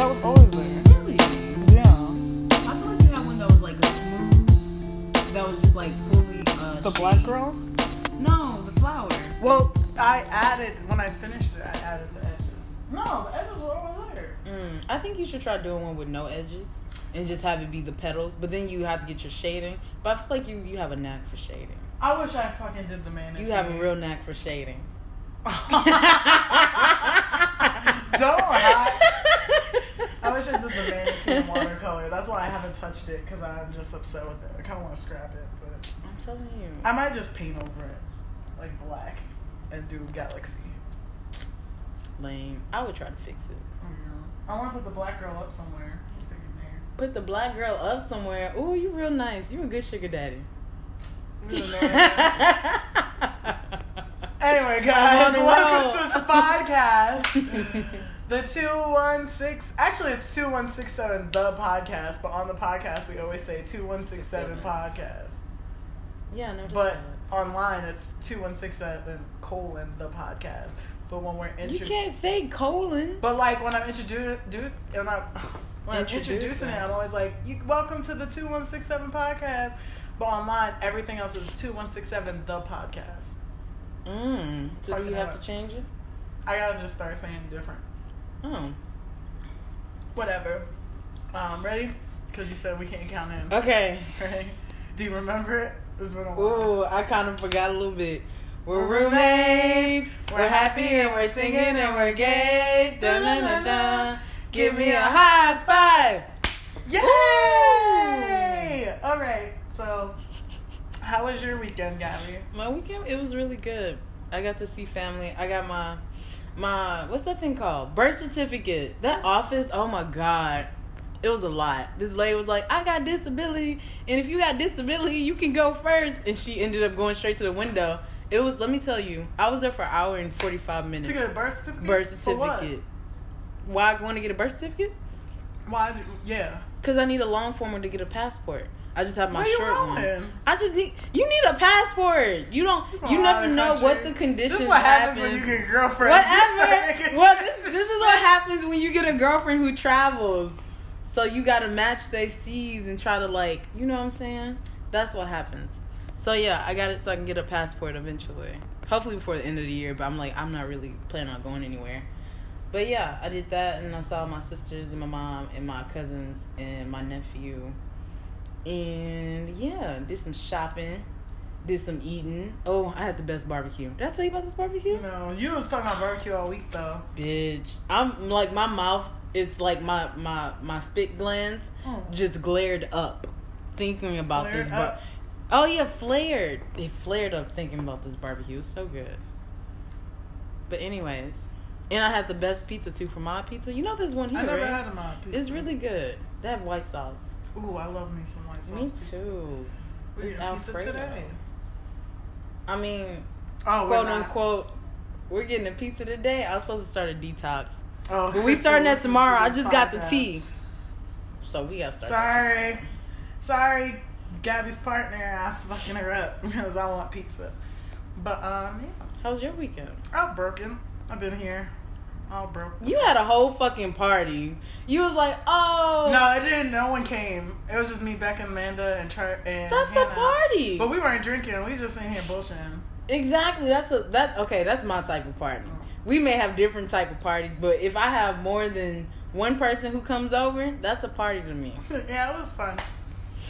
that was always there. Really? Yeah. I feel like you had one that was like a smooth, that was just like fully. Uh, The shaped. black girl? No, the flower. Well, I added, when I finished it, I added the edges. No, the edges were over there. Mm, I think you should try doing one with no edges and just have it be the petals. But then you have to get your shading. But I feel like you you have a knack for shading. I wish I fucking did the man. You have a real knack for shading. Don't hide. I wish I did the manatee in watercolor. That's why I haven't touched it because I'm just upset with it. I kind of want to scrap it, but I'm telling you. I might just paint over it like black and do galaxy. Lame. I would try to fix it. I want to put the black girl up somewhere. Stick it there. Put the black girl up somewhere. Ooh, you real nice. You a good sugar daddy. Anyway, guys, welcome to the podcast. The 216, actually, it's 2167, the podcast, but on the podcast, we always say 2167 podcast. yeah, no. But online, it's 2167 colon the podcast. But when we're you can't say colon. but like when I'm introducing, when I'm, when I'm Introducing. introducing it, I'm always like, you, welcome to the 2167 podcast. But online, everything else is 2167 the podcast. Mm. So Fucking you have to change it? I gotta just start saying different. Oh. Whatever. Um, ready? Because you said we can't count in. Okay. Right? Do you remember it? Been a while. Ooh, I kind of forgot a little bit. We're roommates. We're happy and we're singing and we're gay. Dun, dun, dun, dun. Give me a high five. Yay! All right. So, how was your weekend, Gabby? My weekend it was really good. I got to see family. I got my my what's that thing called? Birth certificate. That office, oh my god. It was a lot. This lady was like, I got disability, and if you got disability, you can go first. And she ended up going straight to the window. It was let me tell you, I was there for an hour and forty five minutes. To get a birth certificate. birth For what? certificate. Why want to get a birth certificate? Why? Yeah. Cause I need a long form to get a passport. I just have my Where short one. I just need. You need a passport. You don't. You never know country. what the conditions. This is what happens happen. when you get girlfriends. Whatever. Well, this, this is what happens when you get a girlfriend who travels. So you got to match their C's and try to like, you know what I'm saying? That's what happens. So yeah, I got it so I can get a passport eventually. Hopefully before the end of the year. But I'm like, I'm not really planning on going anywhere. But yeah, I did that and I saw my sisters and my mom and my cousins and my nephew. And yeah, did some shopping, did some eating. Oh, I had the best barbecue. Did I tell you about this barbecue? No, you was talking about barbecue all week though. Bitch, I'm like my mouth. It's like my my my spit glands hmm. just glared up, thinking about Flared this. Bar- oh yeah, flared. It flared up thinking about this barbecue. So good. But anyways, and I had the best pizza too for my pizza. You know, there's one here. I never right? had them on pizza. It's really good. They have white sauce. Ooh, I love me some white sauce. Me pizza. too. We It's eating pizza Alfredo. today. I mean, Oh, quote unquote, we're getting a pizza today. I was supposed to start a detox. Oh, But we starting that tomorrow. I just got the tea. So we gotta start. that Sorry. Sorry, Gabby's partner. I fucking her up because I want pizza. But, um, yeah. How's your weekend? I'm broken. I've been here. All broke. You had a whole fucking party. You was like, oh, No, I didn't. No one came. It was just me, Becca, and Amanda, and Char- and that's Hannah. a party. But we weren't drinking. We just sitting here bullshitting. exactly. That's a that. Okay, that's my type of party. We may have different type of parties, but if I have more than one person who comes over, that's a party to me. yeah, it was fun.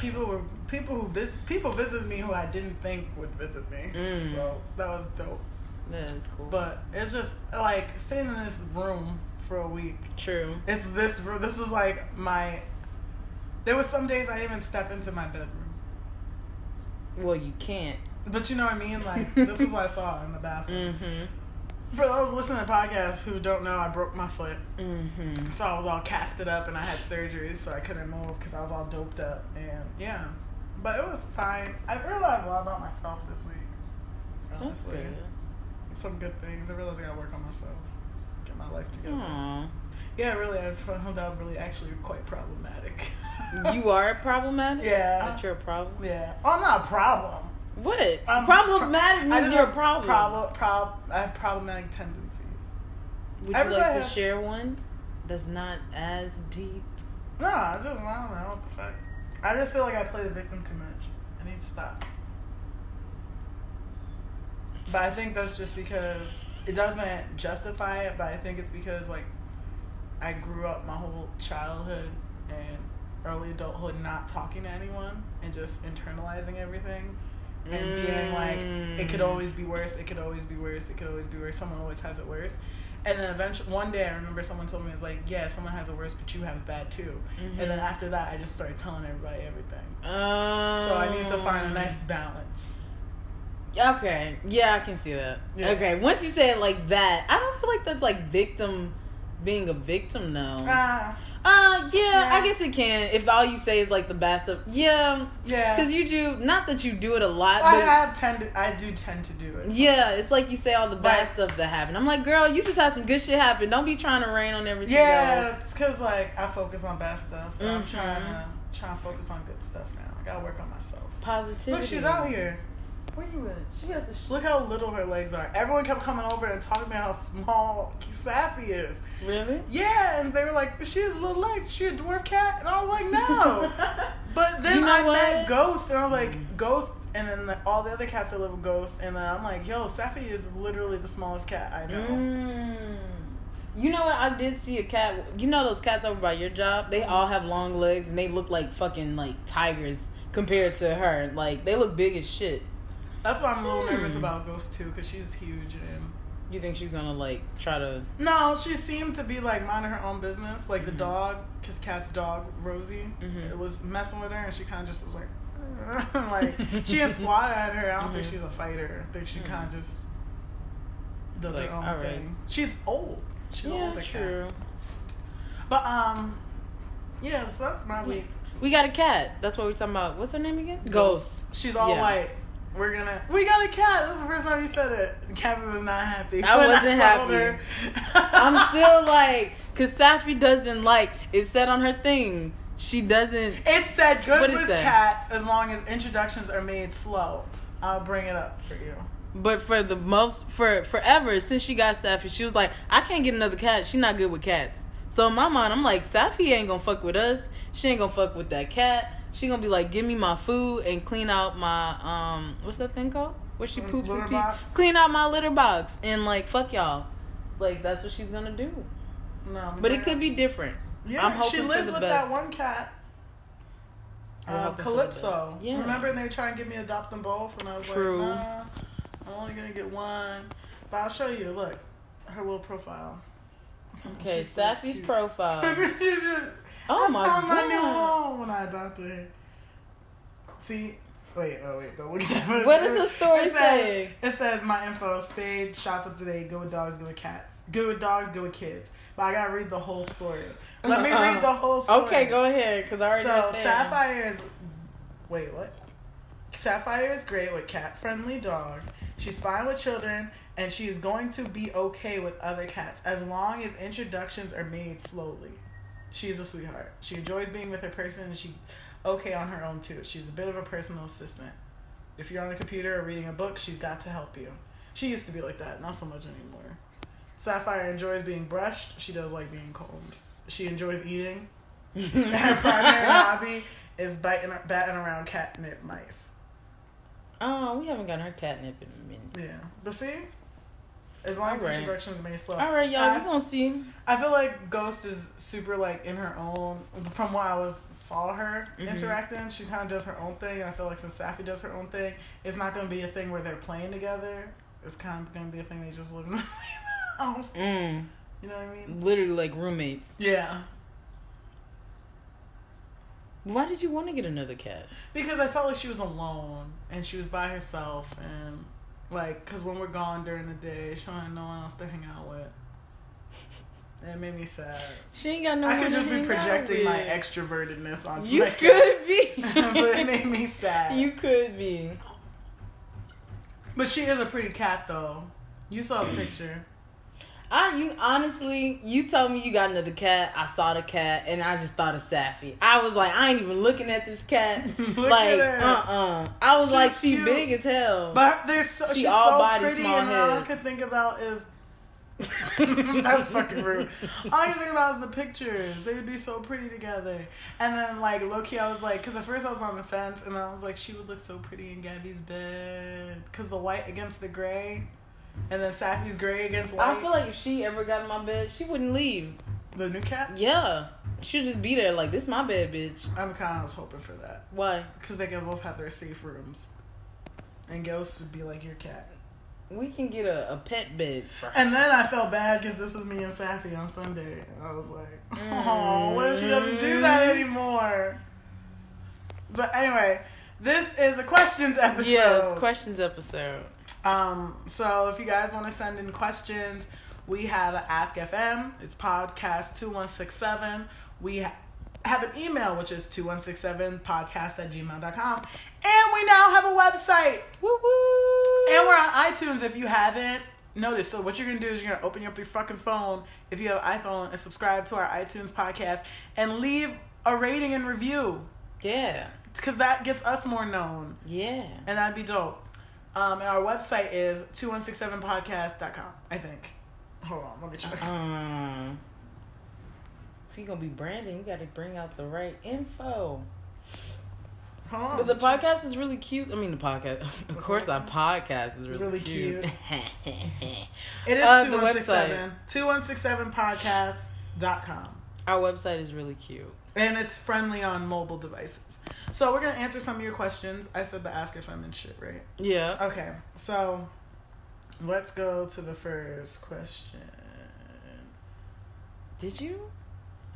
People were people who visit people visited me who I didn't think would visit me. Mm. So that was dope. That is cool. But it's just like sitting in this room for a week. True. It's this room. This was like my. There was some days I didn't even step into my bedroom. Well, you can't. But you know what I mean? Like this is what I saw in the bathroom. Mm-hmm. For those listening to podcasts who don't know, I broke my foot. Mm-hmm. So I was all casted up and I had surgery, so I couldn't move because I was all doped up. And yeah, but it was fine. I realized a lot about myself this week. That's good. Some good things. I realized I gotta work on myself, get my life together. Aw. Yeah, really, I found out really actually quite problematic. You are problematic. Yeah. That you're a problem. yeah. Oh, I'm not a problem. What? I'm Problematic pro- means you're a problem. Prob- prob- I have problematic tendencies. Would you Everybody like to has- share one? that's not as deep. No, I just I don't know what the fuck. I just feel like I play the victim too much. I need to stop. But I think that's just because it doesn't justify it. But I think it's because like I grew up my whole childhood and early adulthood not talking to anyone and just internalizing everything and being like it could Mm. always be worse. It could always be worse. It could always be worse. Someone always has it worse. And then eventually, one day I remember someone told me, it's like, yeah, someone has it worse, but you have it bad too. And then Mhm. after that, I just started telling everybody everything. So I need to find a nice balance. Okay, yeah, I can see that. Yeah. Okay, once you say it like that, I don't feel like that's like victim being a victim now. Ah, Uh, yeah, Yeah. I guess it can. If all you say is like the bad stuff, yeah, yeah. because you do. Not that you do it a lot, I but have tended, I do tend to do it. yeah, it's like you say all the bad But- stuff that happened. I'm like, girl, you just had some good shit happen. Don't be trying to rain on everything Yeah, else. it's because like I focus on bad stuff. And I'm trying to trying to focus on good stuff now. I gotta work on myself. Positivity. Look, she's out here. Where you at? She got the. Sh- Look how little her legs are. Everyone kept coming over and talking about how small Safi is. really? Yeah, and they were like, she has little legs. She a dwarf cat? And I was like, no. But then You know I what? met Ghost, and I was like, Ghost, and then the, all the other cats that live with Ghost, and then I'm like, yo, Safi is literally the smallest cat I know. Mm. You know what? I did see a cat. You know those cats over by your job? They all have long legs and they look like fucking like tigers compared to her. Like they look big as shit. That's why I'm a little nervous Hmm. about Ghost too, because she's huge and. You think she's gonna like try to? No, she seemed to be like minding her own business. Like the Mhm. dog, because Cat's dog, Rosie, Mhm. it was messing with her, and she kind of just was like, like she didn't swat at her. I don't think Mhm. she's a fighter. I think she kind of just does Like, her own alright. thing. She's old. She's an yeah, older true. cat. But um, yeah. So that's my week. We got a cat. That's what we're talking about. What's her name again? Ghost. She's all Yeah. like, we're gonna. We got a cat. This is the first time you said it. Kevin was not happy. I wasn't told happy. her. I'm still like, cause Safi doesn't like. It said on her thing. She doesn't. It said good What it with say? cats as long as introductions are made slow. I'll bring it up for you. But for the most for forever since she got Safi, she was like, I can't get another cat. She's not good with cats. So in my mind, I'm like, Safi ain't gonna fuck with us. She ain't gonna fuck with that cat. She gonna be like, give me my food and clean out my um, what's that thing called? Where she poops Litter and pees. Clean out my litter box and like fuck y'all. Like that's what she's gonna do. No, But it could be different. Yeah, I'm hoping she lived with best. that one cat. Uh, hoping for the Calypso. Yeah. Remember they were trying to get me adopt them both, and I was True. like, nah, I'm only gonna get one. But I'll show you. Look, her little profile. Okay, Safi's profile. oh I my found my new God. home when I adopted her. See, wait, oh wait, don't look at that. What does the story it says, say? It says my info: spayed shots up today. Good with dogs, good with cats. Good with dogs, good with kids. But I gotta read the whole story. Let me read the whole story. Okay, go ahead, cause I already So. Sapphire is wait what? Sapphire is great with cat-friendly dogs. She's fine with children, and she is going to be okay with other cats as long as introductions are made slowly. She's a sweetheart. She enjoys being with her person, and she okay on her own too. She's a bit of a personal assistant. If you're on the computer or reading a book, she's got to help you. She used to be like that, not so much anymore. Sapphire enjoys being brushed. She does like being combed. She enjoys eating. Her primary hobby is biting, batting around catnip mice. Oh, we haven't gotten her catnip in a minute. Yeah, but see, as long as Alright. introductions may slow. All right, y'all, I- we gonna see. I feel like Ghost is super like in her own. From what I was saw her Mhm. interacting, she kind of does her own thing. And I feel like since Safi does her own thing, it's not gonna be a thing where they're playing together. It's kind of gonna be a thing they just live in the same house. Mm, You know what I mean? literally like roommates. Yeah. Why did you want to get another cat? Because I felt like she was alone and she was by herself and like because when we're gone during the day, she don't have no one else to hang out with. It made me sad. She ain't got no. I could to just be projecting my extrovertedness onto You my could be. but it made me sad. You could be. But she is a pretty cat though. You saw the picture. I you honestly, you told me you got another cat. I saw the cat and I just thought of Safi. I was like, I ain't even looking at this cat. Like, at her. uh uh I was She's like, she cute. big as hell. But there's so, She she's all so body, pretty, small and all I could think about is That's fucking rude. All you think about is the pictures. They would be so pretty together. And then, like, low key, I was like, because at first I was on the fence, and then I was like, she would look so pretty in Gabby's bed. Because the white against the gray, and then Safi's gray against white. I feel like if she ever got in my bed, she wouldn't leave. the new cat? Yeah. She'd just be there like, this my bed, bitch. I'm kind of was hoping for that. Why? Because they can both have their safe rooms. And Ghost would be like your cat. We can get a, a pet bed for. And then I felt bad because this was me and Safi on Sunday. I was like, oh, what if she doesn't do that Mm. anymore? But anyway, this is a questions episode. Yes, questions episode. Um, so if you guys want to send in questions, we have Ask FM. It's podcast two one six seven. We ha- have an email which is two one six seven podcast at gmail.com. And we now have a website. Woo woo! And we're on iTunes if you haven't noticed. So what you're gonna do is you're gonna open up your fucking phone if you have an iPhone and subscribe to our iTunes podcast and leave a rating and review Yeah. because that gets us more known Yeah. and that'd be dope. Um, and our website is 2167podcast.com, I think. Hold on, let me check. Um, if you're gonna be branding, you gotta bring out the right info. On. But the podcast is really cute. I mean, the podcast, of course, our podcast is really, Really cute. It is Uh, the 2167. 2167podcast.com. our website is really cute. And it's friendly on mobile devices. So we're gonna answer some of your questions. I said the Ask FM in shit, right? Yeah. Okay, so let's go to the first question. Did you?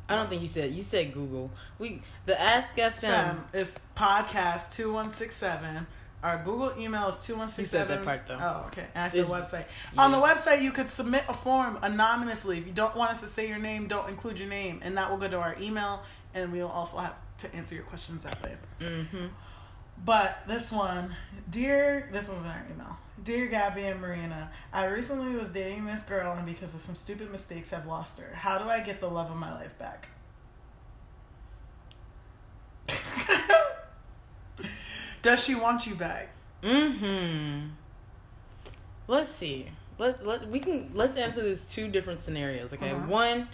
I don't think you said. You said Google. We the Ask FM. Fem is podcast two one six seven. Our Google email is two one six seven. You said that part though. Oh, okay. And I said website. Yeah. On the website, you could submit a form anonymously. If you don't want us to say your name, don't include your name, and that will go to our email, and we'll also have to answer your questions that way. Mm-hmm. But this one, dear, this was in our email. Dear Gabby and Marina, I recently was dating this girl, and because of some stupid mistakes, have lost her. How do I get the love of my life back? Does she want you back? Mm-hmm. Let's see. Let let we can let's answer this two different scenarios. Okay, Mhm. one,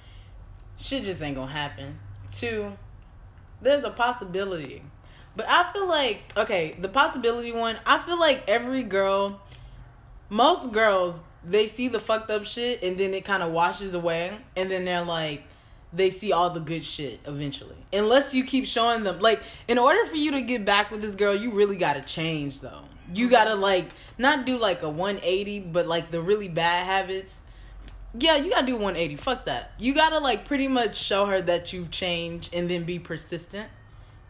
shit just ain't gonna happen. Two, there's a possibility, but I feel like okay, the possibility one. I feel like every girl, most girls, they see the fucked up shit and then it kind of washes away, and then they're like. They see all the good shit eventually. Unless you keep showing them like in order for you to get back with this girl, you really gotta change though. You gotta like not do like a 180, but like the really bad habits. Yeah, you gotta do 180. Fuck that. You gotta like pretty much show her that you've changed and then be persistent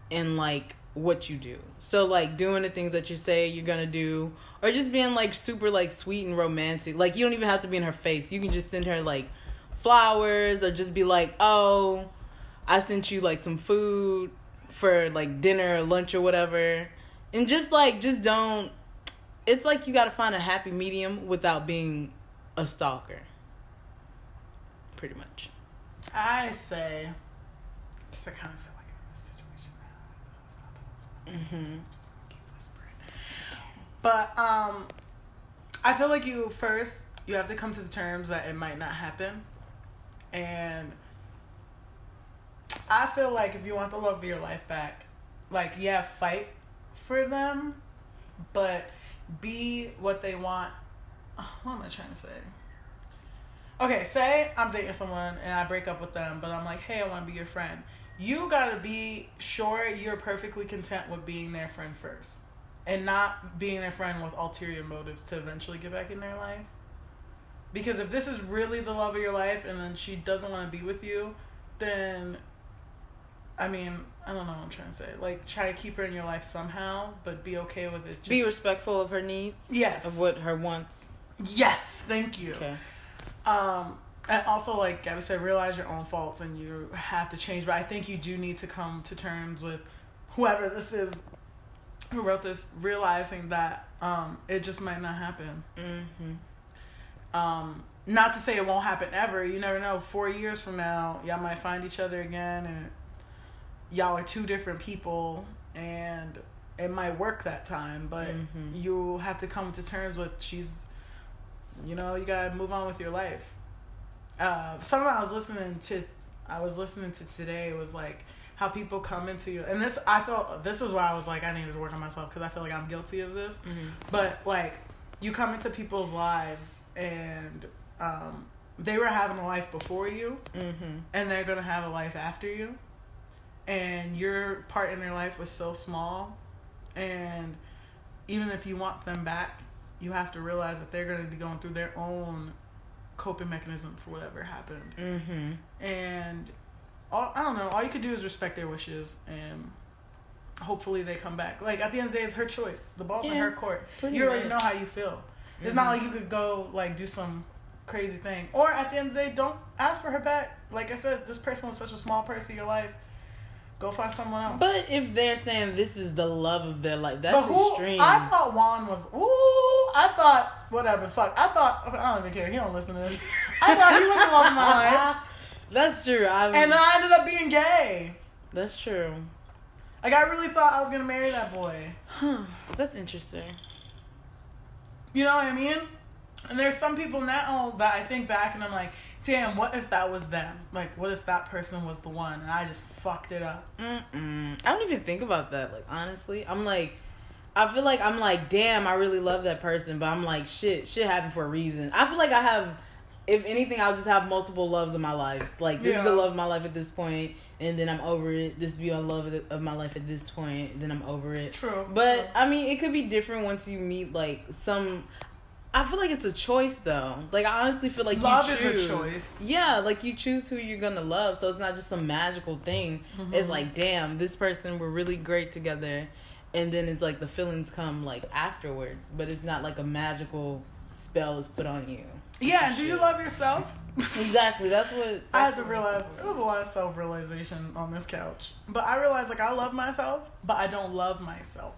in like what you do. So like doing the things that you say you're gonna do, or just being like super like sweet and romantic. Like you don't even have to be in her face. You can just send her like flowers or just be like, oh, I sent you like some food for like dinner or lunch or whatever. And just like just don't it's like you gotta find a happy medium without being a stalker. Pretty much. I say, because I kind of feel like I'm in this situation now. It's not that. Mm-hmm. I'm just gonna keep whispering. But um, I feel like you first you have to come to the terms that it might not happen, and I feel like if you want the love of your life back, like yeah, fight for them, but be what they want. What am I trying to say? Okay, say I'm dating someone and I break up with them, but I'm like, hey, I want to be your friend. You gotta be sure you're perfectly content with being their friend first, and not being their friend with ulterior motives to eventually get back in their life. Because if this is really the love of your life, and then she doesn't want to be with you, then, I mean, I don't know what I'm trying to say. Like, try to keep her in your life somehow, but be okay with it. Just, Be respectful of her needs. yes. Of what her wants. Yes, thank you. Okay. Um, and also, like Gabby said, realize your own faults and you have to change. But I think you do need to come to terms with whoever this is who wrote this, realizing that um, it just might not happen. Mm-hmm. Um, not to say it won't happen ever. You never know. Four years from now, y'all might find each other again, and y'all are two different people, and it might work that time. But Mhm. you have to come to terms with she's, you know, you gotta move on with your life. uh, something I was listening to, I was listening to today was like how people come into you, and this I felt this is why I was like I need to work on myself because I feel like I'm guilty of this. Mhm. But like, you come into people's lives and um, they were having a life before you, Mhm. and they're gonna have a life after you, and your part in their life was so small, and even if you want them back, you have to realize that they're gonna be going through their own coping mechanism for whatever happened, Mhm. and all, I don't know. All you could do is respect their wishes and. Hopefully they come back. Like at the end of the day, it's her choice. The ball's in her court. You already know how you feel. It's not Mhm. like you could go like do some crazy thing. Or at the end of the day, don't ask for her back. Like I said, this person was such a small part of your life. Go find someone else. But if they're saying this is the love of their life, that's But who? extreme. I thought Juan was. Ooh, I thought whatever. Fuck. I thought I don't even care. He don't listen to this. I thought he was the love of my life, that's true. I and then I ended up being gay. that's true. Like I really thought I was gonna marry that boy. Huh. That's interesting. You know what I mean? And there's some people now that I think back and I'm like, damn, what if that was them? Like, what if that person was the one and I just fucked it up? Mm-mm. I don't even think about that. Like honestly, I'm like, I feel like I'm like, damn, I really love that person, but I'm like, shit, shit happened for a reason. I feel like I have, if anything, I'll just have multiple loves in my life. Like this is the love of my life at this point, and then I'm over it. This be on love of, my life at this point, then I'm over it. True. But. I mean, it could be different once you meet like some. I feel like it's a choice though. Like I honestly feel like Love you is a choice. Yeah, like you choose who you're gonna love, so it's not just some magical thing. Mhm. It's like, damn, this person we're really great together, and then it's like the feelings come like afterwards, but it's not like a magical spell is put on you. yeah, and do you love yourself? Exactly. That's what I had to realize It was a lot of self realization on this couch. But I realized like I love myself, but I don't love myself.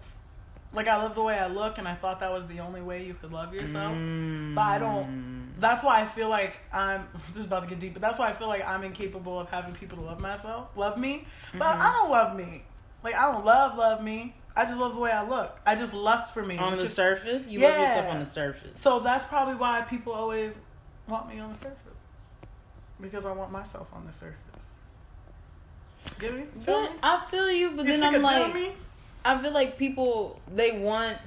Like I love the way I look and I thought that was the only way you could love yourself. Mm. But I don't that's why I feel like I'm this is about to get deep, but that's why I feel like I'm incapable of having people to love myself, love me. But Mhm. I don't love me. Like I don't love love me. I just love the way I look. I just lust for me. on the is- surface. You love yourself on the surface. So that's probably why people always want me on the surface. Because I want myself on the surface. Get me? Feel me? I feel you, but You then I'm like, me? I feel like people they want.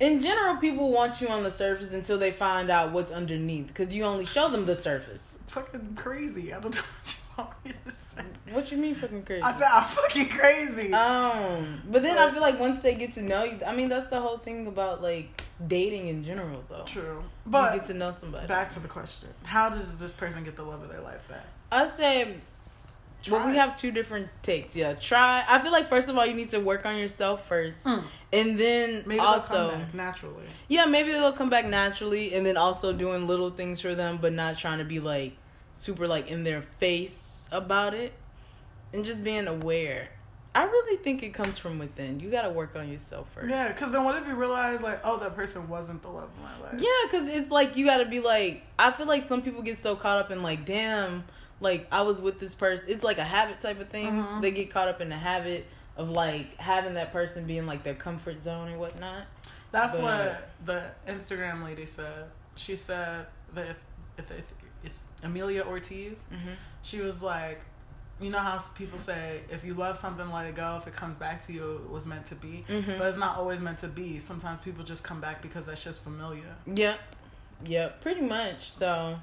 In general, people want you on the surface until they find out what's underneath, because you only show them the surface. fucking crazy. I don't know what you want me to say. What you mean, fucking crazy? I said I'm fucking crazy. Um, but then I feel like once they get to know you, I mean, that's the whole thing about like dating in general, though. True. you But get to know somebody. back to the question. How does this person get the love of their life back? I say, well, we have two different takes. Yeah, try. I feel like first of all, you need to work on yourself first, Mm. and then Maybe also, come back naturally. yeah, maybe they'll come back naturally, and then also doing little things for them, but not trying to be like super like in their face about it, and just being aware. I really think it comes from within. You got to work on yourself first. Yeah, because then what if you realize like, oh, that person wasn't the love of my life? Yeah, because it's like you got to be like. I feel like some people get so caught up in like, damn, like I was with this person. It's like a habit type of thing. Mhm. They get caught up in the habit of like having that person being like their comfort zone or whatnot. That's But- what the Instagram lady said. She said that if if, if, if Amelia Ortiz, Mm-hmm. she was like, you know how people say if you love something, let it go. If it comes back to you, it was meant to be. Mhm. But it's not always meant to be. Sometimes people just come back because that's just familiar. Yep. Yep. Pretty much. So.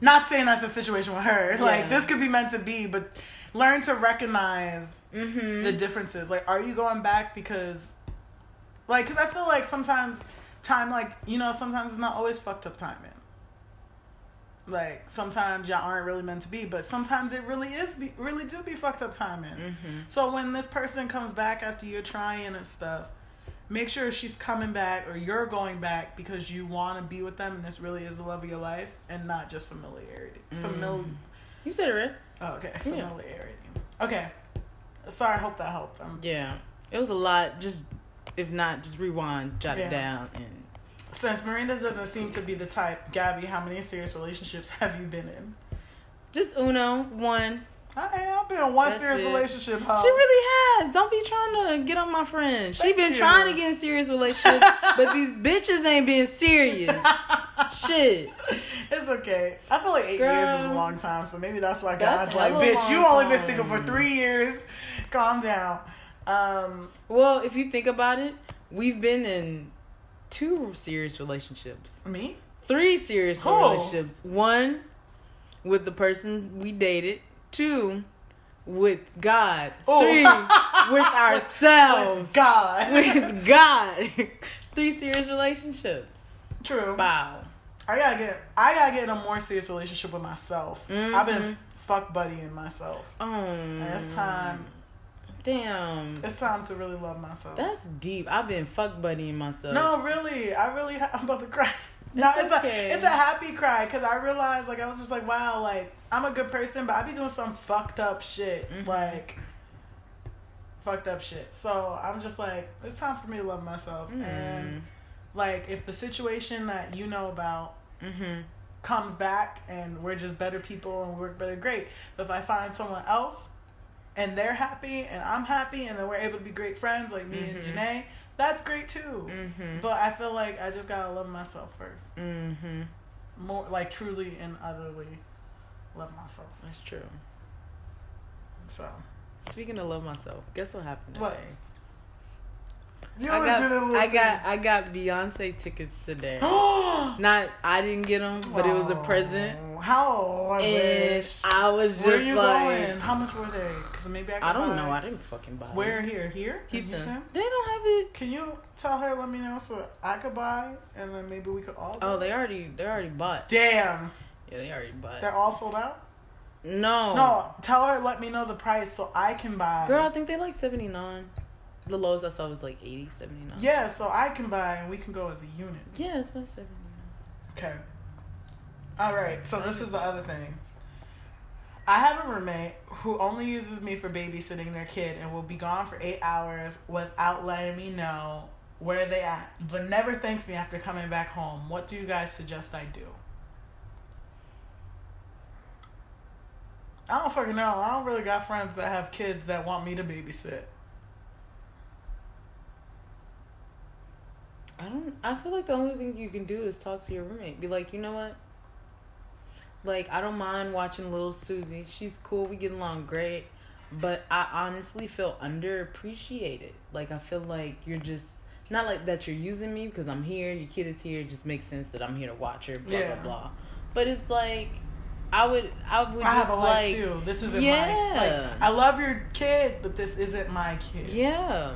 Not saying that's a situation with her. Like this could be meant to be, but learn to recognize Mm-hmm. the differences. Like, are you going back because, like, because I feel like sometimes time, like, you know, sometimes it's not always fucked up timing. Like, sometimes y'all aren't really meant to be, but sometimes it really is, be, really do be fucked up timing. mm-hmm. So when this person comes back after you're trying and stuff, make sure she's coming back or you're going back because you want to be with them and this really is the love of your life and not just familiarity. Famil- Mm. You said it right. Oh, okay. Yeah. Familiarity. Okay. Sorry, I hope that helped. Um, Yeah. It was a lot. Just if not, just rewind, jot Yeah. it down, and Since Miranda doesn't seem to be the type, Gabby, how many serious relationships have you been in? just Uno one. I, I've been in one That's serious it. relationship. Huh? She really has. Don't be trying to get on my friend. She Thank been you. trying to get in serious relationships, but these bitches ain't being serious. Shit. It's okay. I feel like eight years is a long time, so maybe that's why That's God's like, bitch, you only been single for three years. Calm down. Um, Well, if you think about it, we've been in two serious relationships, me? three serious Who? relationships. One with the person we dated. Two with God. Oh. Three with ourselves. With God. with God. Three serious relationships. True. Wow. I gotta get. I gotta get in a more serious relationship with myself. I've been Mhm. fuck buddying myself. Um, And it's time. Damn. It's time to really love myself. That's deep. I've been fuck buddying myself. No, really, I really, ha- I'm about to cry. No, It's it's okay. a it's a happy cry because I realized like I was just like wow like I'm a good person but I be doing some fucked up shit Mhm. like fucked up shit so I'm just like it's time for me to love myself and like if the situation that you know about Mm-hmm. comes back and we're just better people and we work better great but if I find someone else and they're happy and I'm happy and then we're able to be great friends like me Mhm. and Janae that's great too. Mm-hmm. But I feel like I just gotta love myself first. Mm-hmm. More like truly and utterly love myself. That's true. So Speaking of love myself, guess what happened today? What? you I always got, do that little I got, I got Beyonce tickets today. Not, I didn't get them, but it was a present, How and wish. I was just Where are you like, going? How much were they? Because maybe I. I don't buy- know. I didn't fucking buy. Where here? Here? In Houston. They don't have it. Can you tell her? Let me know so I could buy, and then maybe we could all. Oh, they already, they already bought. Damn, Yeah, they already bought. they're all sold out. No, No, tell her. Let me know the price so I can buy. girl, I think they like seventy nine. The lowest I saw was like 80, 79. Yeah, so I can buy and we can go as a unit. yeah, it's about seventy nine. Okay. All right. So this is the other thing. I have a roommate who only uses me for babysitting their kid and will be gone for eight hours without letting me know where they at, but never thanks me after coming back home. What do you guys suggest I do? I don't fucking know. I don't really got friends that have kids that want me to babysit. I don't. I feel like the only thing you can do is talk to your roommate. Be like, you know what? Like, I don't mind watching Little Susie. She's cool. We get along great. But I honestly feel underappreciated. Like, I feel like you're just not like that. You're using me because I'm here. Your kid is here. It just makes sense that I'm here to watch her. Blah Yeah. blah blah. But it's like, I would. I would I have a life too. This isn't my Yeah. like. I love your kid, but this isn't my kid. Yeah.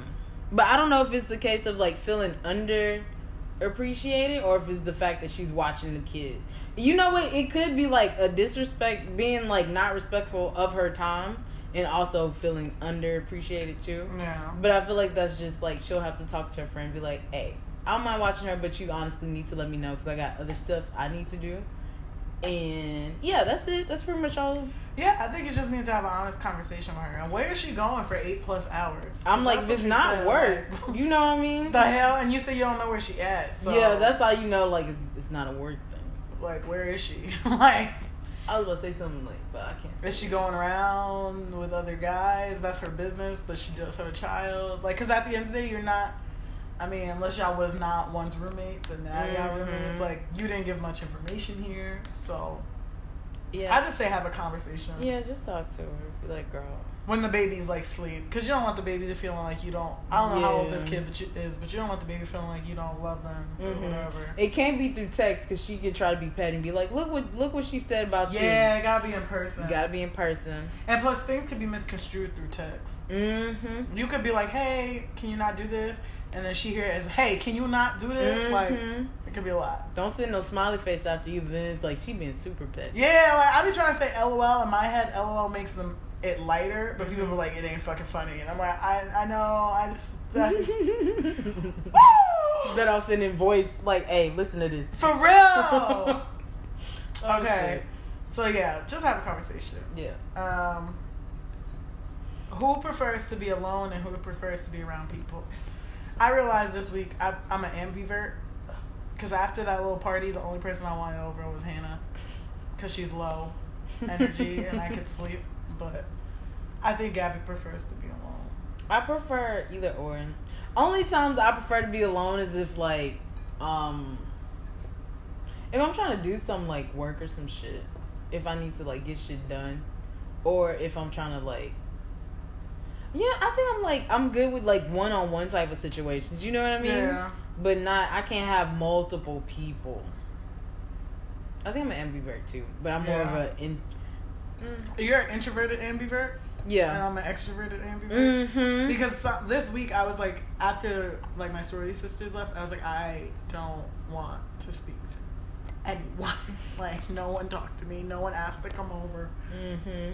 But I don't know if it's the case of like feeling under appreciated or if it's the fact that she's watching the kid. You know what? It could be like a disrespect, being like not respectful of her time and also feeling underappreciated too. Yeah. But I feel like that's just like she'll have to talk to her friend and be like, hey, I don't mind watching her, but you honestly need to let me know because I got other stuff I need to do. And yeah, that's it. That's pretty much all. Yeah, I think you just need to have an honest conversation with her. And where is she going for eight plus hours? I'm like, it's not said, work. You know what I mean? the hell? And you say you don't know where she at. So Yeah, that's how you know like it's, it's not a work thing. like, where is she? like, I was about to say something like, but I can't. Say is she it. going around with other guys? That's her business, but she does have a child. Like, cause at the end of the day, you're not. I mean, unless y'all was not once roommates and now y'all Mhm. roommates, like you didn't give much information here. So Yeah. I just say have a conversation. yeah, just talk to her. Be like, girl. when the baby's like sleep because you don't want the baby to feeling like you don't i don't know how old this kid but you, is but you don't want the baby feeling like you don't love them or Mhm. whatever It can't be through text because she could try to be petty and be like, look what look what she said about you. yeah it gotta be in person. You gotta be in person. and plus things could be misconstrued through text Mm-hmm. you could be like hey can you not do this and then she hear it as hey can you not do this like Mhm. it could be a lot Don't send no smiley face after you. Then it's like she being super petty. yeah like i be trying to say lol in my head lol makes them it lighter but people Mhm. be like it ain't fucking funny and i'm like i, I know i just that, Woo! Better off sending voice like, hey, listen to this. for real Oh, okay. So yeah, just have a conversation. Yeah. Um, who prefers to be alone and who prefers to be around people? I realized this week I, I'm an ambivert because after that little party, the only person I wanted over was Hannah because she's low energy and I could sleep. But I think Gabby prefers to be alone. I prefer either or. Only times I prefer to be alone is if like, um, if I'm trying to do some like work or some shit, if I need to like get shit done, or if I'm trying to like, yeah, I think I'm like I'm good with like one on one type of situations. You know what I mean? Yeah. But not I can't have multiple people. I think I'm an ambivert too, but I'm more of a in. Mm, You're an introverted ambivert, and yeah. I'm an extroverted ambivert. Mm-hmm. Because so, this week I was like, after like my sorority sisters left, I was like, I don't want to speak to anyone. like, no one talked to me. No one asked to come over mm-hmm.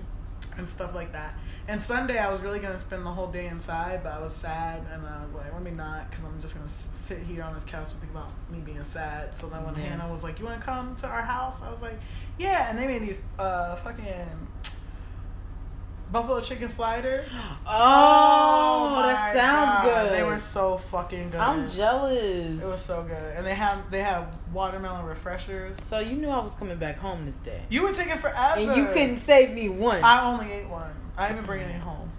And stuff like that. And Sunday I was really gonna spend the whole day inside, but I was sad, and I was like, let me not, because I'm just gonna sit here on this couch and think about me being sad. So then when Yeah. Hannah was like, you wanna come to our house? I was like, yeah. And they made these uh fucking buffalo chicken sliders. Oh, oh my that sounds God. good. They were so fucking good. I'm jealous. It was so good, and they have they have watermelon refreshers. So you knew I was coming back home this day, You were taking forever, and you couldn't save me one. I, only ate one. I didn't even bring any home.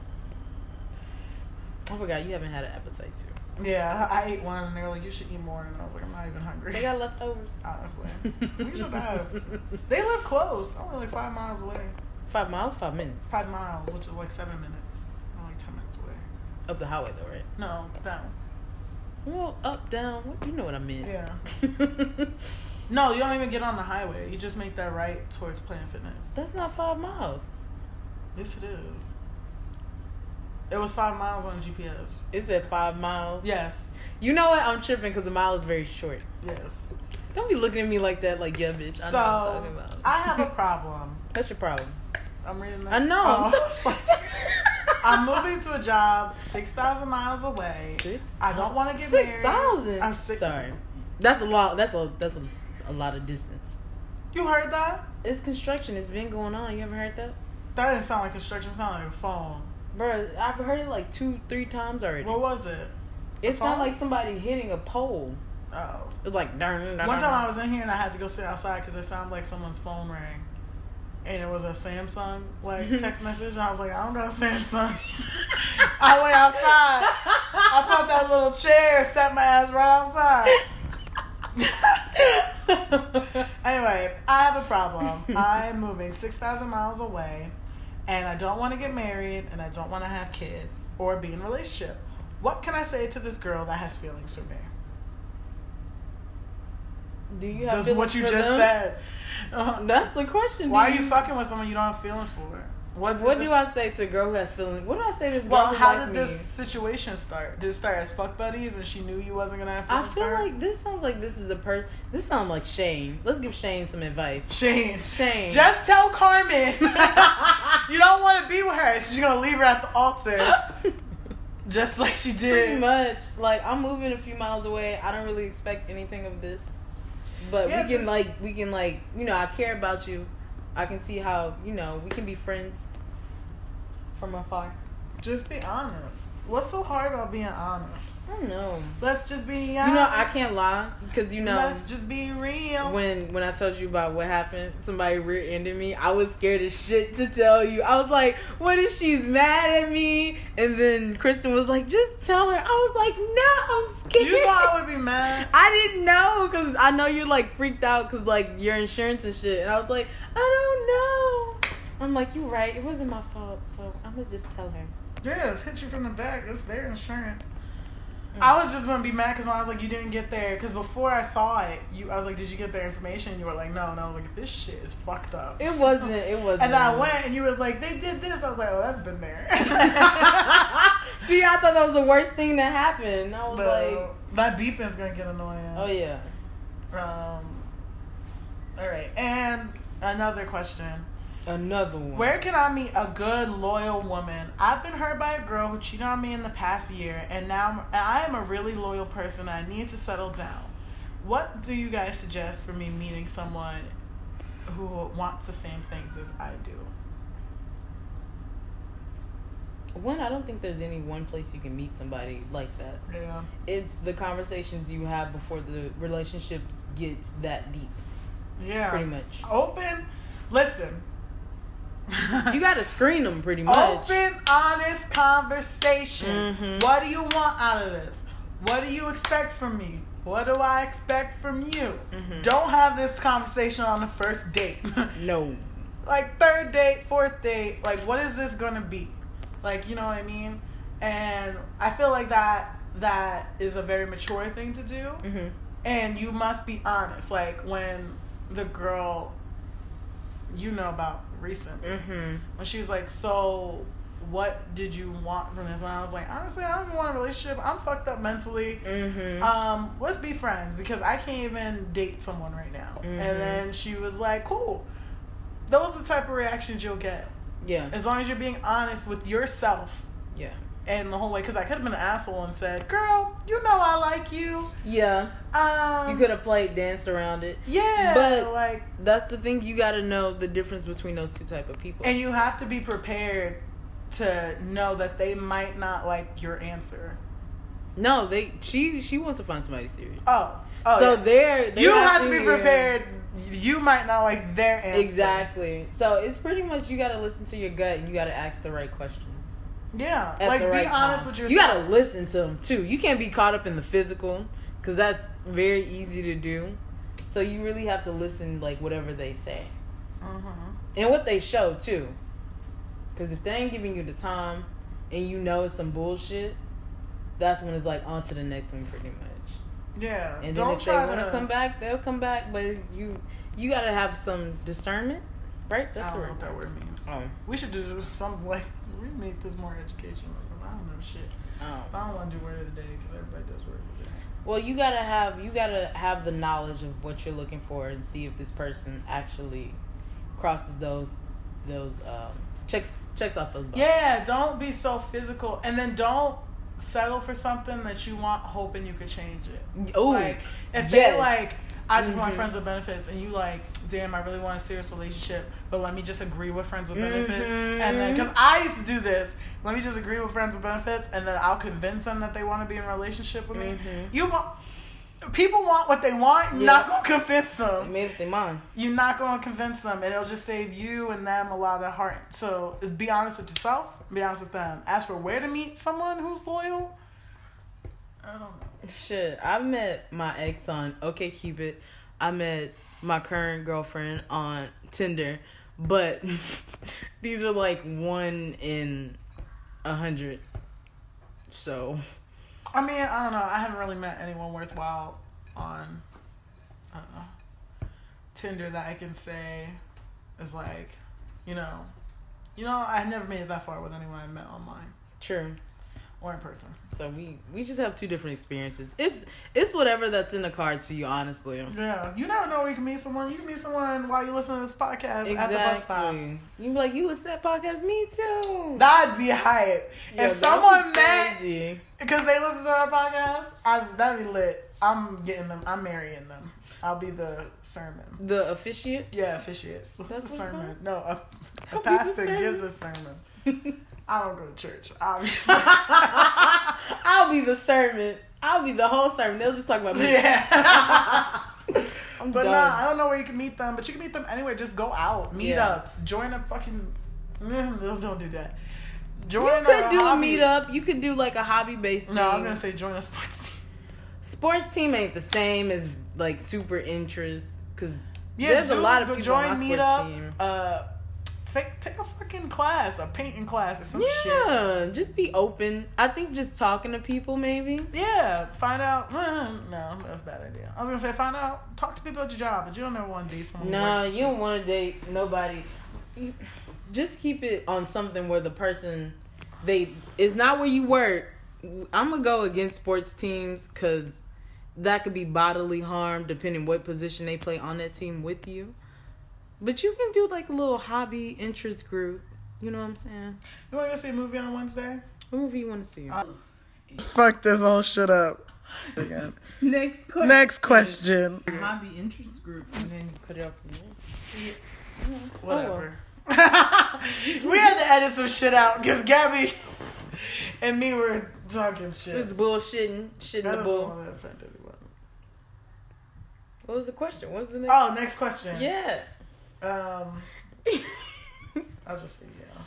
I forgot you haven't had an appetite too. Yeah, I ate one, and they were like, "You should eat more," and I was like, "I'm not even hungry." They got leftovers. honestly. We should ask. They live close. I'm only five miles away. Five miles, five minutes Five miles, which is like seven minutes. I'm like ten minutes away. up the highway though, right? No, down. Well, up, down. What you know what I mean. Yeah. No, you don't even get on the highway. You just make that right towards Planet Fitness. That's not five miles. Yes, it is. It was five miles on GPS. It said five miles. Yes. You know what? I'm tripping because the mile is very short. Yes. Don't be looking at me like that, like yeah, bitch. I so know what I'm talking about. I have a problem. That's your problem. I'm reading this. I know. Um, I'm Oh. I'm moving to a job six thousand miles away. Six? I don't want to get Six married. thousand. I'm sick. Sorry, that's a lot. That's a that's a, a lot of distance. You heard that? It's construction. It's been going on. You haven't heard that, That didn't sound like construction. It sounded like a phone. bro? I've heard it like two, three times already. What was it? it phone? sounded like somebody hitting a pole. Oh. It was like darn, One time I was in here and I had to go sit outside because it sounded like someone's phone rang. And it was a Samsung like mm-hmm. text message. And I was like, I don't got a Samsung. I went outside. I put that little chair, sat my ass right outside. Anyway, I have a problem. I'm moving 6,000 miles away, and I don't want to get married, and I don't want to have kids or be in a relationship. What can I say to this girl that has feelings for me? Do you have The- what you just them? said. Uh, That's the question. why are you fucking with someone you don't have feelings for? What, What this- do I say to a girl who has feelings? What do I say to a girl Well, how like did me? this situation start? Did it start as fuck buddies and she knew you wasn't gonna have I feelings feel for her? like this sounds like this is a person. This sounds like Shane. Let's give Shane some advice. Shane. Shane. Just tell Carmen you don't want to be with her. She's gonna leave her at the altar, just like she Pretty did. much. Like I'm moving a few miles away. I don't really expect anything of this. But Yeah, we can just- like we can like you know I care about you. I can see how you know we can be friends from afar. Just be honest. What's so hard about being honest? I don't know. Let's just be honest. You know I can't lie because you know Let's just be real. when when I told you about what happened, somebody rear-ended me. I was scared as shit to tell you. I was like, "What if she's mad at me?" And then Kristen was like, "Just tell her." I was like, "No, I'm scared." you thought I would be mad? I didn't know because I know you're like freaked out because like your insurance and shit. And I was like, I don't know. I'm like, you're right. It wasn't my fault, so I'm gonna just tell her. Yeah, it's hit you from the back. It's their insurance. Mm. I was just gonna be mad because when I was like, you didn't get there. Because before I saw it, you, I was like, did you get their information? And you were like, no. And I was like, this shit is fucked up. It wasn't. It wasn't. And then I went, and you was like, they did this. I was like, oh, that's been there. See, I thought that was the worst thing that happened. I was The- like, that beeping's gonna get annoying. oh yeah. Um. All right, and another question: Another one. Where can I meet a good, loyal woman? I've been hurt by a girl who cheated on me in the past year, and now I am a really loyal person. And I need to settle down. What do you guys suggest for me meeting someone who wants the same things as I do? One, I don't think there's any one place you can meet somebody like that. Yeah. It's the conversations you have before the relationship gets that deep. Yeah. Pretty much. Open. Listen. You gotta screen them pretty much. Open, honest conversation. Mhm. What do you want out of this? What do you expect from me? What do I expect from you? Mhm. Don't have this conversation on the first date. No. like third date, fourth date, like what is this gonna be? Like, you know what I mean? And I feel like that that is a very mature thing to do. Mm-hmm. And you must be honest. Like when the girl you know about recent Mm-hmm. when she was like, So what did you want from this? And I was like, honestly, I don't want a relationship. I'm fucked up mentally. Mm-hmm. Um, let's be friends because I can't even date someone right now. Mhm. And then she was like, Cool. Those are the type of reactions you'll get. Yeah. As long as you're being honest with yourself Yeah. and the whole way. Because I could have been an asshole and said, Girl, you know I like you. Yeah. Um, You could have played dance around it. Yeah. But- like, That's the thing. You got to know the difference between those two type of people. and you have to be prepared to know that they might not like your answer. no, they. She she wants to find somebody serious. Oh. Oh, so yeah. they're they you have to be prepared. You might not like their answer. Exactly. So it's pretty much you got to listen to your gut and you got to ask the right questions. Yeah. at like be honest time. with yourself. You got to listen to them too. You can't be caught up in the physical because that's very easy to do. So you really have to listen, like whatever they say Mhm. and what they show too. Because if they ain't giving you the time and you know it's some bullshit, that's when it's like on to the next one, pretty much. Yeah. And then Don't if they want to come back, they'll come back. But you you got to have some discernment, right? I That's don't the know what that word means. Oh, We should do something like we make this more educational. I don't know shit. oh. I don't want to do word of the day because everybody does word of the day. Well, you gotta have you gotta have the knowledge of what you're looking for and see if this person actually crosses those those um, checks checks off those boxes. Yeah, don't be so physical, and then don't settle for something that you want, hoping you could change it. Oh, like if yes. they like, I just want Mhm. friends with benefits, and you like, damn, I really want a serious relationship, but let me just agree with friends with benefits, and then because I used to do this, let me just agree with friends with benefits, and then I'll convince them that they want to be in a relationship with me. Mhm. You want. People want what they want. You're Yeah. not gonna convince They them. made up their mind. You're not gonna convince them, and it'll just save you and them a lot of heart. So be honest with yourself. Be honest with them. Ask for where to meet someone who's loyal. I don't know. Shit, I met my ex on OkCupid. I met my current girlfriend on Tinder, but these are like one in a hundred. So I mean, I don't know. I haven't really met anyone worthwhile on I don't know, Tinder that I can say is like, you know, you know, I've never made it that far with anyone I met online true. or in person. So we we just have two different experiences. It's it's whatever that's in the cards for you, honestly. Yeah, you never know where you can meet someone. You can meet someone while you listen to this podcast at the bus stop. You be like, you listen to that podcast? Me too. That'd be hype. Yeah, if someone met because they listen to our podcast, I that'd be lit. I'm getting them. I'm marrying them. I'll be the sermon. the officiate. Yeah, officiate. What's That's the what sermon? No, a, a I'll be the pastor gives a sermon. I don't go to church, obviously. I'll be the sermon. I'll be the whole sermon. They'll just talk about me. yeah. But done. nah, I don't know where you can meet them, but you can meet them anywhere. Just go out, Yeah. meetups, join a fucking. Don't do that. Join You could a do a hobby- meetup. You could do like a hobby based. No, I was gonna say join a sports team. Sports team ain't the same as like super interest because Yeah, there's a lot of people on join my sports team. Uh, take take a fucking class, a painting class or some shit. Yeah, just be open. I think just talking to people maybe. Yeah, find out. No, that's a bad idea. I was gonna say find out. Talk to people at your job, but you don't ever want to date someone. No, you don't want to date nobody. Just keep it on something where the person they is not where you work. I'm gonna go against sports teams because that could be bodily harm depending what position they play on that team with you. But you can do like a little hobby interest group. You know what I'm saying? You want to go see a movie on Wednesday? What movie you want to see? Uh, Fuck this whole shit up. Again. Next question. Next question. Hobby interest group, and then you cut it off from there. Oh, Whatever. we had to edit some shit out because Gabby and me were talking It's shit. bullshitting, shitting the bull. want to offend anyone. What was the question? What was the next? Oh, next question. Yeah. Um, I'll just say yeah.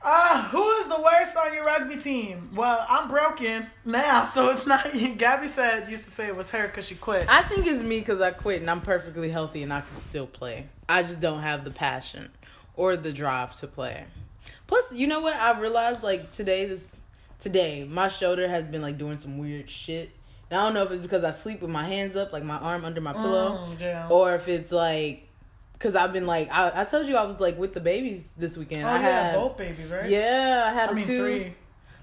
Ah, who is the worst on on your rugby team? Well, I'm broken now, so it's not. Gabby said used to say it was her because she quit. I think it's me because I quit and I'm perfectly healthy and I can still play. I just don't have the passion or the drive to play. Plus, you know what? I realized like today, this today, my shoulder has been like doing some weird shit. And I don't know if it's because I sleep with my hands up, like my arm under my pillow, Mm, or if it's like because I've been like I, I told you I was like with the babies this weekend. oh I yeah, had both babies, right? yeah, I had I mean two. three.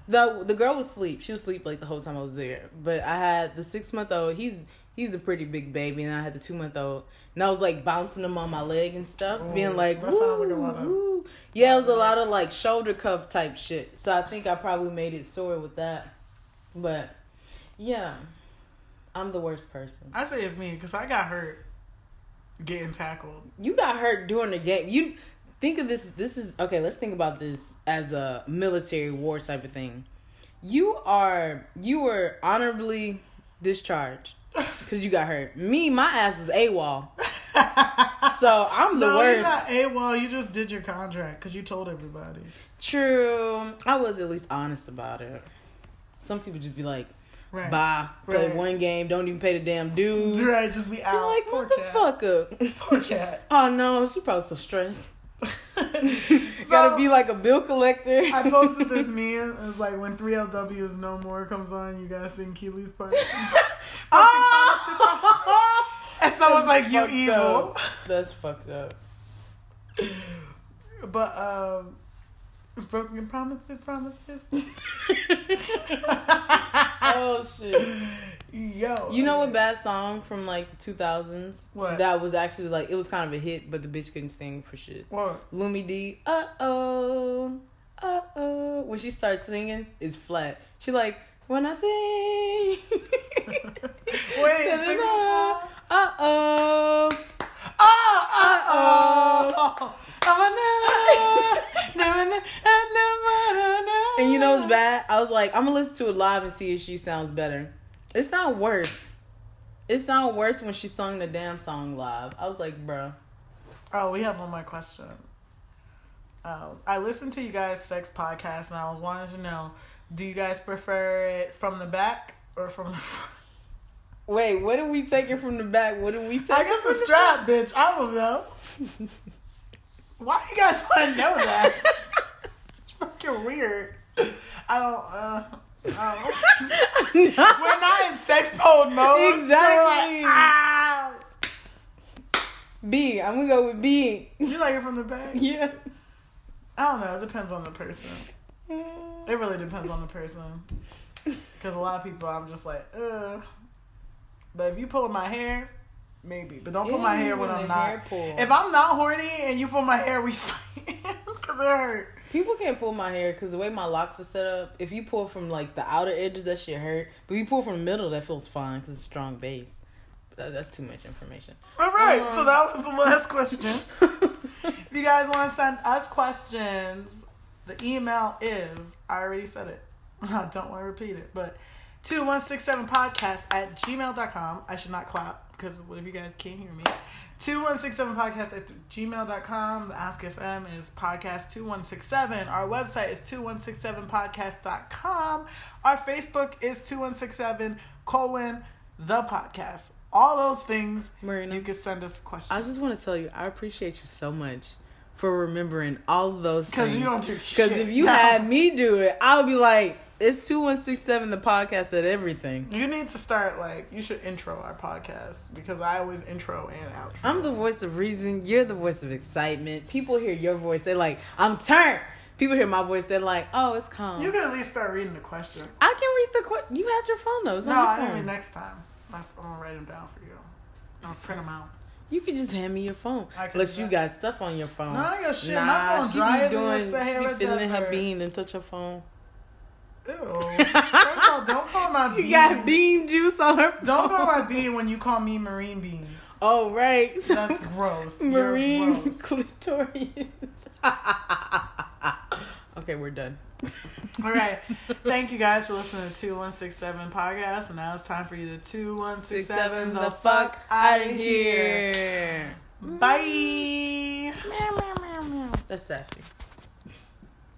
The the girl was asleep. She was asleep like the whole time I was there. But I had the six month old. He's he's a pretty big baby, and I had the two month old. And I was like bouncing him on my leg and stuff, Ooh, being like, that sounds like a lot of- woo." Yeah, it was a lot of like shoulder cuff type shit. So I think I probably made it sore with that. But yeah, I'm the worst person. I say it's me because I got hurt getting tackled. You got hurt during the game. You think of this. This is okay. Let's think about this as a military war type of thing. You are you were honorably discharged because you got hurt. Me, my ass was AWOL, so I'm the no, worst. you're not AWOL. You just did your contract because you told everybody. True, I was at least honest about it. Some people just be like, Right. "Bye, play Right. one game, don't even pay the damn dues." Right, just be out. You're like, Poor cat. motherfucker. Poor cat. oh no, she probably so stressed. So- Gotta be like a bill collector. I posted this meme. It's like when 3LW's No More comes on, you guys sing Kiely's part. oh! And someone's like, you evil. up. That's fucked up. But, um, broken promises, promises. oh shit! Yo. You know what bad song from like the two thousands? What? That was actually like it was kind of a hit, but the bitch couldn't sing for shit. What? Lumidee, uh oh, uh oh. When she starts singing, it's flat. She like when I sing. Wait, sing. Uh oh. Oh, oh, oh. And you know what's bad? I was like, I'm gonna listen to it live and see if she sounds better. It sound worse. It sound worse when she sung the damn song live. I was like, bro. Oh, we have one more question. Um, I listened to you guys' sex podcast, and I was wanting to know: Do you guys prefer it from the back or from the front? Wait, what did we take it from the back? What did we take? I guess from the strap, bitch. I don't know. Why you guys want to know that? it's fucking weird. I don't. Uh, I don't. We're not in sex mode mode. so Exactly. like, ah. B. I'm gonna go with B. You like it from the back? Yeah. I don't know. It depends on the person. It really depends on the person. Because a lot of people, I'm just like, ugh. But if you pull my hair, maybe. But don't pull my hair when I'm not. If I'm not horny and you pull my hair, we fight. Because it hurt. People can't pull my hair because the way my locks are set up, if you pull from like the outer edges, that shit hurt. But if you pull from the middle, that feels fine because it's strong base. That, that's too much information. All right. Um, so that was the last question. if you guys want to send us questions, the email is, I already said it. I don't want to repeat it, but 2167podcast at gmail.com. I should not clap because what if you guys can't hear me? 2167podcast at gmail.com. The Ask FM is podcast 2167. Our website is 2167podcast.com. Our Facebook is 2167 colon the podcast. All those things Marina, you can send us questions. I just want to tell you, I appreciate you so much for remembering all of those Because you don't do shit. Because if you No. had me do it, I would be like, it's 2167 the podcast at everything. You need to start like you should intro our podcast because I always intro and outro. I'm the voice of reason. You're the voice of excitement. People hear your voice. They're like, I'm turned. People hear my voice. They're like, oh, it's calm. You can at least start reading the questions. I can read the question. You had your phone though. It's No, I phone. mean next time. That's I'm gonna write them down for you. I'm gonna print them out. You can just hand me your phone. Unless you got stuff on your phone. No, I got shit. Nah, My phone she drier be doing. She be feeling her bean and touch her phone. Ew. First of all, don't call my She bean. got bean juice on her. Phone. Don't call my bean when you call me marine beans. Oh right. That's gross. Marine gross. clitoris. okay, we're done. All right. Thank you guys for listening to 2167 podcast. And now it's time for you to 2167 the, fuck out of here. here. Bye. Meow, meow, meow, meow. That's Sassy.